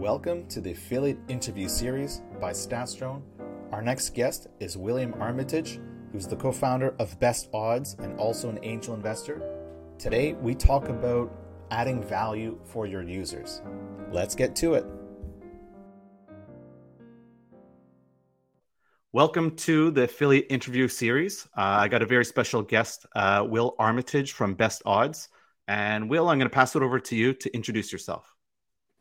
Welcome to the affiliate interview series by StatsDrone. Our next guest is William Armitage, who's the co founder of Best Odds and also an angel investor. Today, we talk about adding value for your users. Let's get to it. Welcome to the affiliate interview series. Uh, I got a very special guest, uh, Will Armitage from Best Odds. And Will, I'm going to pass it over to you to introduce yourself.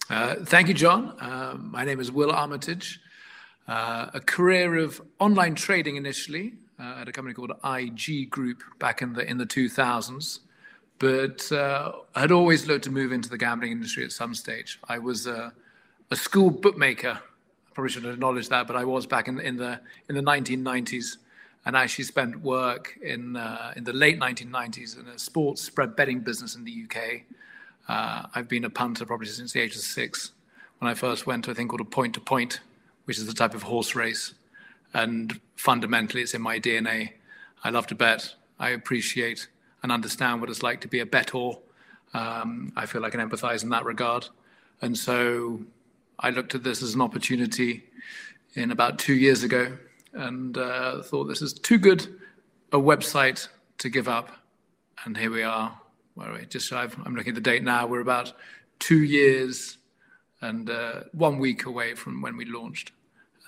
Uh, thank you, John. Uh, my name is Will Armitage. Uh, a career of online trading initially uh, at a company called IG Group back in the in the 2000s, but uh, I had always looked to move into the gambling industry at some stage. I was a school bookmaker. I probably should have acknowledged that, but I was back in, in the in the 1990s, and actually spent work in in the late 1990s in a sports spread betting business in the UK. Uh, I've been a punter probably since the age of six. When I first went to a thing called a point to point, which is a type of horse race. And fundamentally, it's in my DNA. I love to bet. I appreciate and understand what it's like to be a bettor. Um, I feel like I can empathize in that regard. And so I looked at this as an opportunity in about two years ago and uh, thought this is too good a website to give up. And here we are where we just so i am looking at the date now. We're about two years and uh, one week away from when we launched,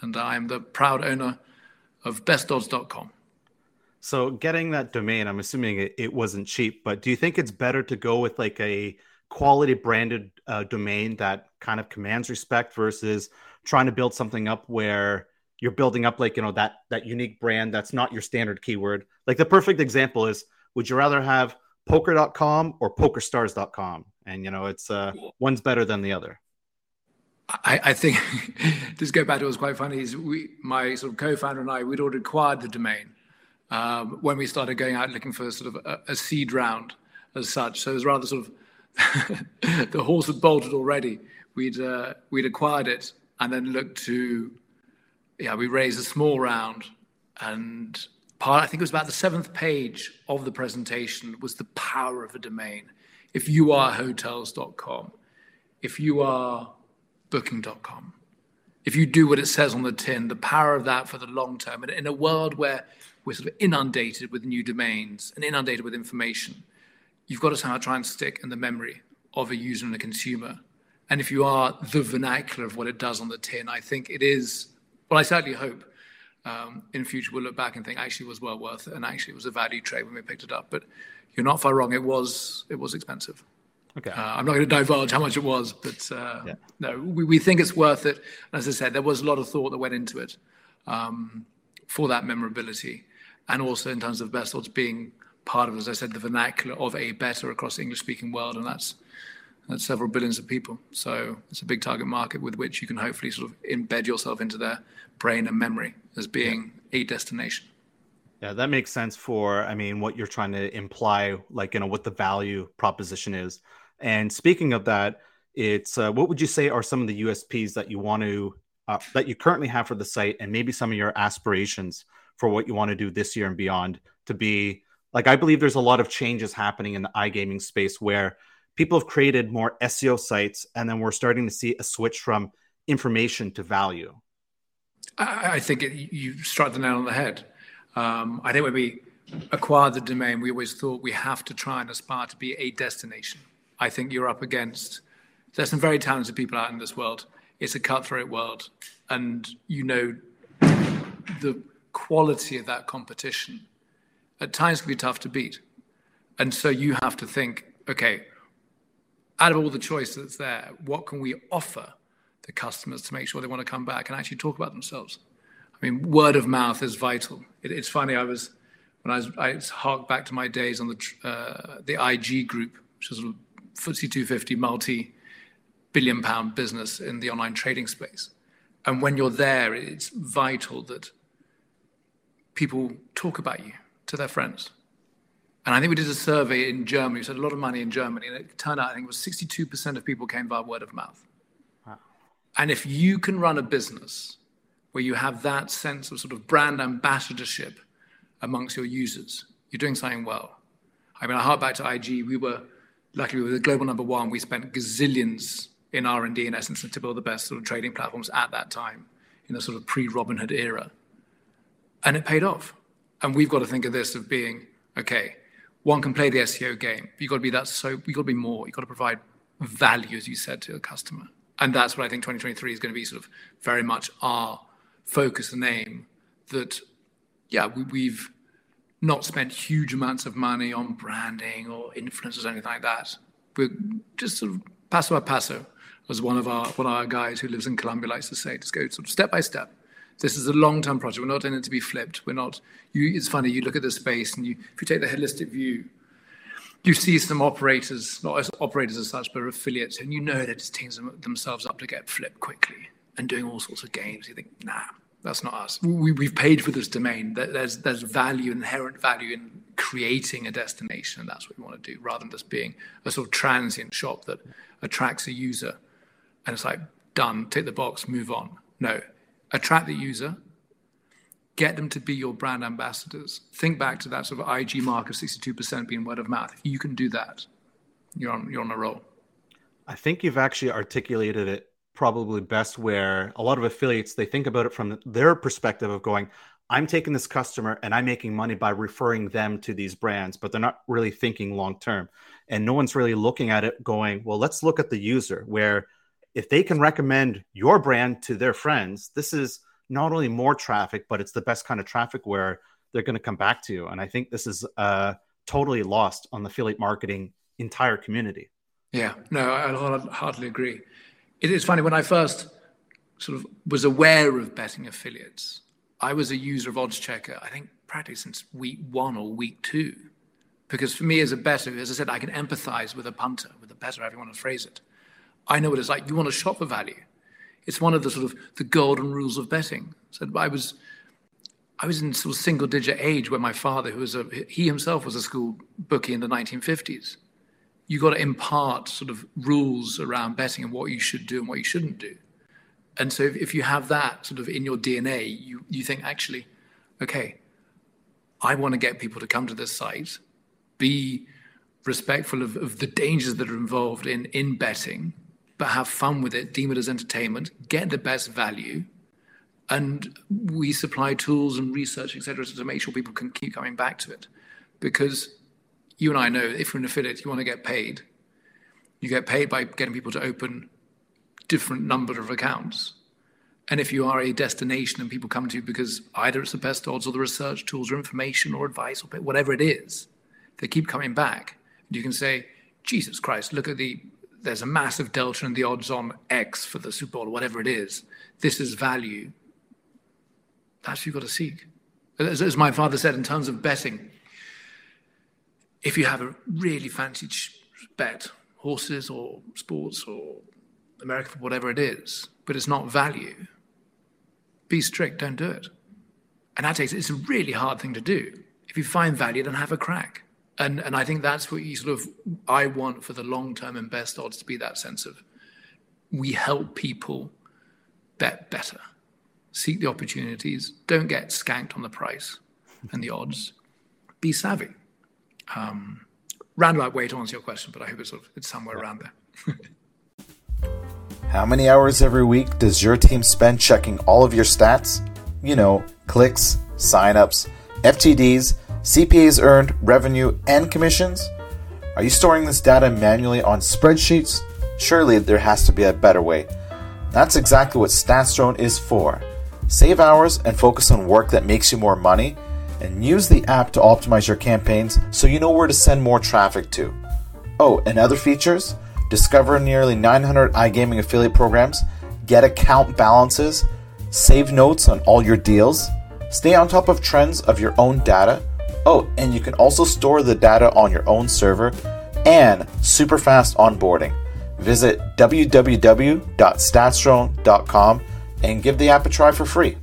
and I am the proud owner of BestOdds.com. So, getting that domain, I'm assuming it, it, wasn't cheap, but do you think it's better to go with like a quality branded uh, domain that kind of commands respect versus trying to build something up where you're building up like you know that that unique brand that's not your standard keyword? Like the perfect example is, would you rather have poker.com or pokerstars.com and you know it's uh one's better than the other. I, I think just go back to what was quite funny. Is we my sort of co-founder and I we'd already acquired the domain um, when we started going out looking for sort of a, a seed round as such. So it was rather sort of the horse had bolted already. We'd uh, we'd acquired it and then looked to yeah we raised a small round and part, I think it was about the seventh page of the presentation, was the power of a domain. If you are hotels.com, if you are booking.com, if you do what it says on the tin, the power of that for the long term, and in a world where we're sort of inundated with new domains and inundated with information, you've got to somehow try and stick in the memory of a user and a consumer. And if you are the vernacular of what it does on the tin, I think it is, well, I certainly hope um, in future we'll look back and think actually it was well worth it and actually it was a value trade when we picked it up. But you're not far wrong. It was it was expensive. Okay. Uh, I'm not going to divulge how much it was, but uh, yeah. no, we, we think it's worth it. And as I said, there was a lot of thought that went into it um, for that memorability, and also in terms of best odds being part of, as I said, the vernacular of a better across the English-speaking world, and that's that's several billions of people. So it's a big target market with which you can hopefully sort of embed yourself into their brain and memory as being yeah. a destination. Yeah, that makes sense for, I mean, what you're trying to imply, like, you know, what the value proposition is. And speaking of that, it's uh, what would you say are some of the USPs that you want to, uh, that you currently have for the site and maybe some of your aspirations for what you want to do this year and beyond to be like, I believe there's a lot of changes happening in the iGaming space where people have created more SEO sites and then we're starting to see a switch from information to value. I, I think it, you struck the nail on the head. Um, I think when we acquired the domain, we always thought we have to try and aspire to be a destination. I think you're up against, there's some very talented people out in this world. It's a cutthroat world. And you know the quality of that competition at times can be tough to beat. And so you have to think, okay, out of all the choice that's there, what can we offer the customers to make sure they want to come back and actually talk about themselves. I mean, word of mouth is vital. It, it's funny. I was when I was I hark back to my days on the uh, the IG group, which was a FTSE 250 multi billion pound business in the online trading space. And when you're there, it's vital that people talk about you to their friends. And I think we did a survey in Germany. We said a lot of money in Germany, and it turned out I think it was 62% of people came via word of mouth. And if you can run a business where you have that sense of sort of brand ambassadorship amongst your users, you're doing something well. I mean, I hark back to IG. We were, luckily, we were the global number one. We spent gazillions in R&D in essence to build the best sort of trading platforms at that time in the sort of pre-Robinhood era. And it paid off. And we've got to think of this of being, okay, one can play the SEO game. You've got to be that so you've got to be more. You've got to provide value, as you said, to the customer. And that's what I think 2023 is going to be sort of very much our focus and aim that, yeah, we, we've not spent huge amounts of money on branding or influencers or anything like that. We're just sort of paso a paso, as one of our one of our guys who lives in Colombia likes to say, just go sort of step by step. This is a long-term project. We're not in it to be flipped. We're not. You, it's funny. You look at the space, and you, if you take the holistic view, you see some operators, not as operators as such, but affiliates, and you know they're just teeing themselves up to get flipped quickly and doing all sorts of games. You think, nah, that's not us. We, we've paid for this domain. There's, there's value, inherent value in creating a destination, and that's what we want to do, rather than just being a sort of transient shop that attracts a user and it's like, done, tick the box, move on. No, attract the user, get them to be your brand ambassadors. Think back to that sort of IG mark of 62% being word of mouth. You can do that, you're on, you're on a roll. I think you've actually articulated it probably best where a lot of affiliates they think about it from their perspective of going i'm taking this customer and i'm making money by referring them to these brands but they're not really thinking long term and no one's really looking at it going well let's look at the user where if they can recommend your brand to their friends this is not only more traffic but it's the best kind of traffic where they're going to come back to you and i think this is uh, totally lost on the affiliate marketing entire community yeah no i hardly agree it is funny when I first sort of was aware of betting affiliates. I was a user of Oddschecker. I think practically since week one or week two, because for me as a bettor, as I said, I can empathize with a punter, with a bettor, however you want to phrase it. I know what it's like. You want to shop for value. It's one of the sort of the golden rules of betting. So I was, I was in sort of single digit age where my father, who was a, he himself was a school bookie in the 1950s you've got to impart sort of rules around betting and what you should do and what you shouldn't do. And so if, if you have that sort of in your DNA, you, you think, actually, okay, I want to get people to come to this site, be respectful of, of the dangers that are involved in, in betting, but have fun with it, deem it as entertainment, get the best value, and we supply tools and research, etc., to make sure people can keep coming back to it. Because you and I know if you're an affiliate, you want to get paid. You get paid by getting people to open different number of accounts. And if you are a destination and people come to you because either it's the best odds or the research tools or information or advice or whatever it is, they keep coming back. And you can say, Jesus Christ, look at the, there's a massive delta in the odds on X for the Super Bowl whatever it is. This is value. That's what you've got to seek. As, as my father said, in terms of betting, if you have a really fancy bet, horses or sports or America, whatever it is, but it's not value, be strict, don't do it. And that takes, it's a really hard thing to do. If you find value, then have a crack. And, and I think that's what you sort of, I want for the long term and best odds to be that sense of we help people bet better, seek the opportunities, don't get skanked on the price and the odds, be savvy. Um, roundabout way to answer your question, but I hope it's, sort of, it's somewhere around there. How many hours every week does your team spend checking all of your stats? You know, clicks, signups, FTDs, CPAs earned, revenue, and commissions? Are you storing this data manually on spreadsheets? Surely there has to be a better way. That's exactly what StatsDrone is for. Save hours and focus on work that makes you more money and use the app to optimize your campaigns so you know where to send more traffic to. Oh, and other features? Discover nearly 900 iGaming affiliate programs, get account balances, save notes on all your deals, stay on top of trends of your own data. Oh, and you can also store the data on your own server and super fast onboarding. Visit www.statsdrone.com and give the app a try for free.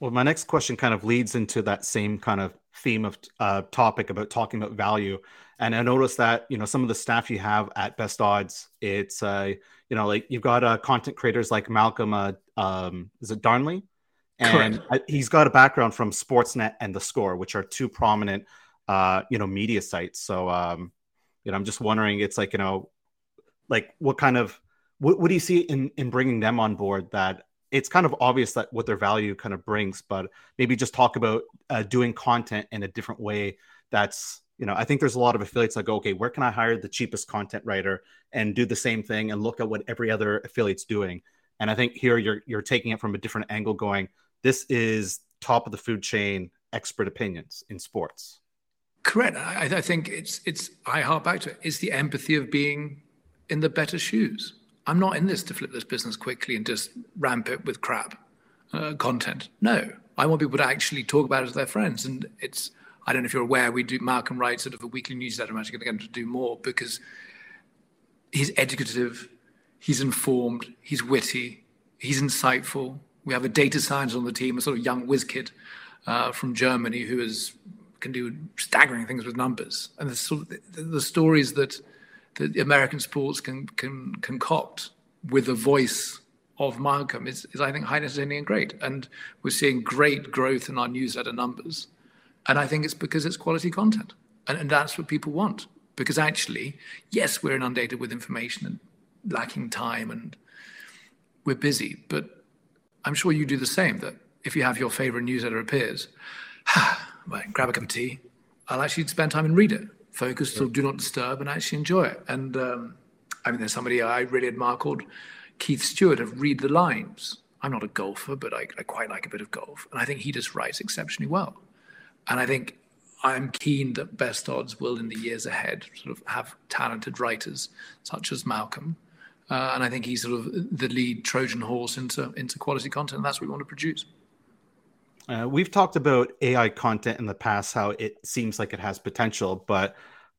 Well, my next question kind of leads into that same kind of theme of uh, topic about talking about value. And I noticed that you know some of the staff you have at Best Odds, it's uh, you know like you've got uh, content creators like Malcolm, uh, um, is it Darnley? And Correct. he's got a background from Sportsnet and The Score, which are two prominent uh, you know media sites. So um, You know, I'm just wondering. It's like you know, like what kind of what, what do you see in in bringing them on board that it's kind of obvious that what their value kind of brings, but maybe just talk about uh, doing content in a different way. That's you know, I think there's a lot of affiliates that go, okay, where can I hire the cheapest content writer and do the same thing and look at what every other affiliate's doing. And I think here you're you're taking it from a different angle, going, this is top of the food chain expert opinions in sports. Correct. I, I think it's it's I harp back to it. It's the empathy of being in the better shoes. I'm not in this to flip this business quickly and just ramp it with crap uh, content. No, I want people to actually talk about it to their friends. And it's, I don't know if you're aware, we do, Malcolm writes sort of a weekly newsletter. I'm actually going to do more because he's educative, he's informed, he's witty, he's insightful. We have a data scientist on the team, a sort of young whiz kid uh, from Germany who is, can do staggering things with numbers. And the, the stories that that American sports can can concoct with the voice of Malcolm is, is I think highly entertaining and great. And we're seeing great growth in our newsletter numbers. And I think it's because it's quality content. And, and that's what people want. Because actually, yes, we're inundated with information and lacking time and we're busy. But I'm sure you do the same, that if you have your favorite newsletter appears, well, grab a cup of tea, I'll actually spend time and read it focus, so do not disturb, and actually enjoy it. And um, I mean, there's somebody I really admire called Keith Stewart of Read the Lines. I'm not a golfer, but I, I quite like a bit of golf, and I think he just writes exceptionally well. And I think I'm keen that Best Odds will, in the years ahead, sort of have talented writers such as Malcolm. Uh, and I think he's sort of the lead Trojan horse into into quality content, and that's what we want to produce. Uh, we've talked about AI content in the past, how it seems like it has potential, but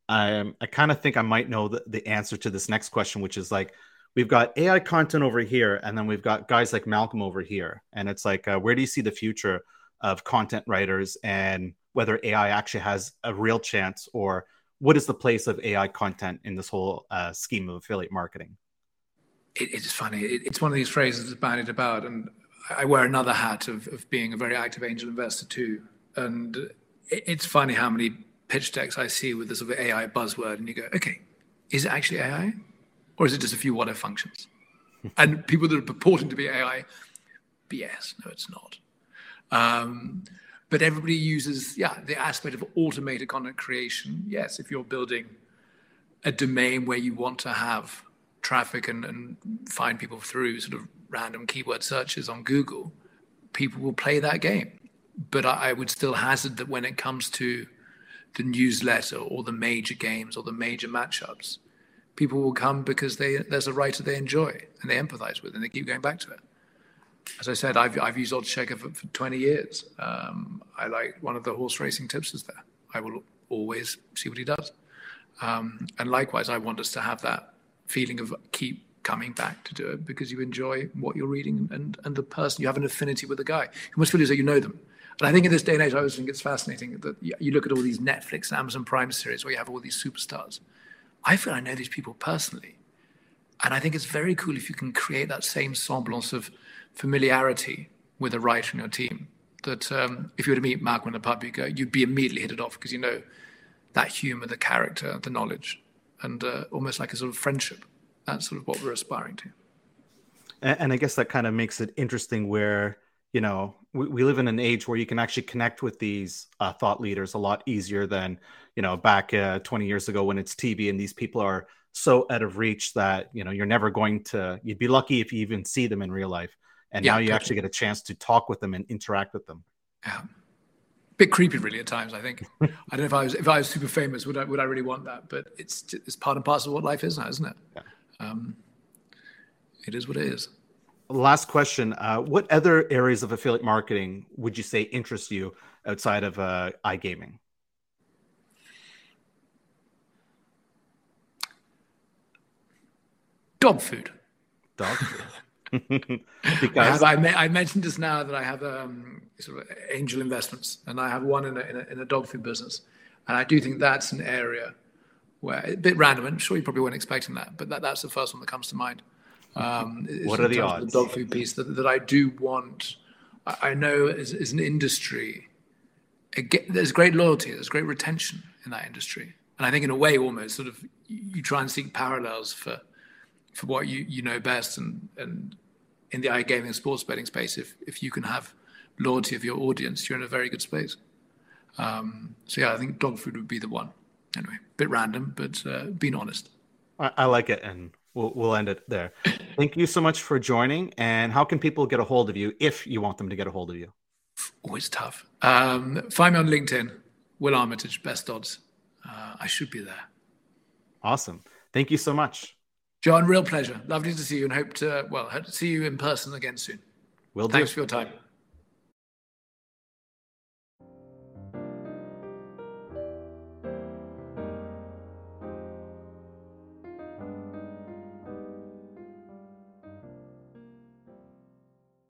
I, I kind of think I might know the, the answer to this next question, which is like, we've got AI content over here, and then we've got guys like Malcolm over here. And it's like, uh, where do you see the future of content writers and whether AI actually has a real chance, or what is the place of AI content in this whole uh, scheme of affiliate marketing? It, it's funny. It, it's one of these phrases that's bandied about, and I wear another hat of, of being a very active angel investor too. And it's funny how many pitch decks I see with this sort of AI buzzword, and you go, okay, is it actually AI? Or is it just a few what if functions? and people that are purporting to be AI, BS, no, it's not. Um, but everybody uses, yeah, the aspect of automated content creation. Yes, if you're building a domain where you want to have traffic and, and find people through sort of random keyword searches on Google, people will play that game. But I, I would still hazard that when it comes to the newsletter or the major games or the major matchups, people will come because they, there's a writer they enjoy and they empathize with and they keep going back to it. As I said, I've, I've used Oddschecker for, for 20 years. Um, I like one of the horse racing tipsters there. I will always see what he does. Um, and likewise, I want us to have that feeling of keep coming back to do it because you enjoy what you're reading and, and the person, you have an affinity with the guy. You must feel as though you know them. And I think in this day and age, I always think it's fascinating that you look at all these Netflix, Amazon Prime series where you have all these superstars. I feel I know these people personally. And I think it's very cool if you can create that same semblance of familiarity with a writer in your team. That um, if you were to meet Malcolm in the pub, you you'd be immediately hit it off because you know that humor, the character, the knowledge, and uh, almost like a sort of friendship that's sort of what we're aspiring to. And, and I guess that kind of makes it interesting where, you know, we, we live in an age where you can actually connect with these uh, thought leaders a lot easier than, you know, back uh, 20 years ago when it's TV and these people are so out of reach that, you know, you're never going to, you'd be lucky if you even see them in real life. And yeah, now you actually get a chance to talk with them and interact with them. Yeah bit creepy really at times. I think I don't know if I was if I was super famous, would I would I really want that? But it's it's part and parcel of what life is now, isn't it? Yeah um, it is what it is. Last question: uh, What other areas of affiliate marketing would you say interest you outside of uh, iGaming? Dog food. Dog food. because I, have, I, I, mentioned just now that I have um, sort of angel investments, and I have one in a, in a, in a dog food business, and I do think that's an area where a bit random. I'm sure you probably weren't expecting that, but that, that's the first one that comes to mind. Um, what are the odds? The dog food piece that, that I do want. I, I know as, as, an industry, get, there's great loyalty, there's great retention in that industry. and I think in a way, almost sort of, you try and seek parallels for for what you you know best, and and in the iGaming and sports betting space, if if you can have loyalty of your audience, you're in a very good space. Um, so yeah, I think dog food would be the one. Anyway, bit random, but uh, being honest. I, I like it, and we'll we'll end it there. Thank you so much for joining. And how can people get a hold of you if you want them to get a hold of you? Always tough. Um, find me on LinkedIn, Will Armitage, best odds. Uh, I should be there. Awesome. Thank you so much. John, real pleasure. Lovely to see you and hope to, well, hope to see you in person again soon. Will do. Thanks do. for your time.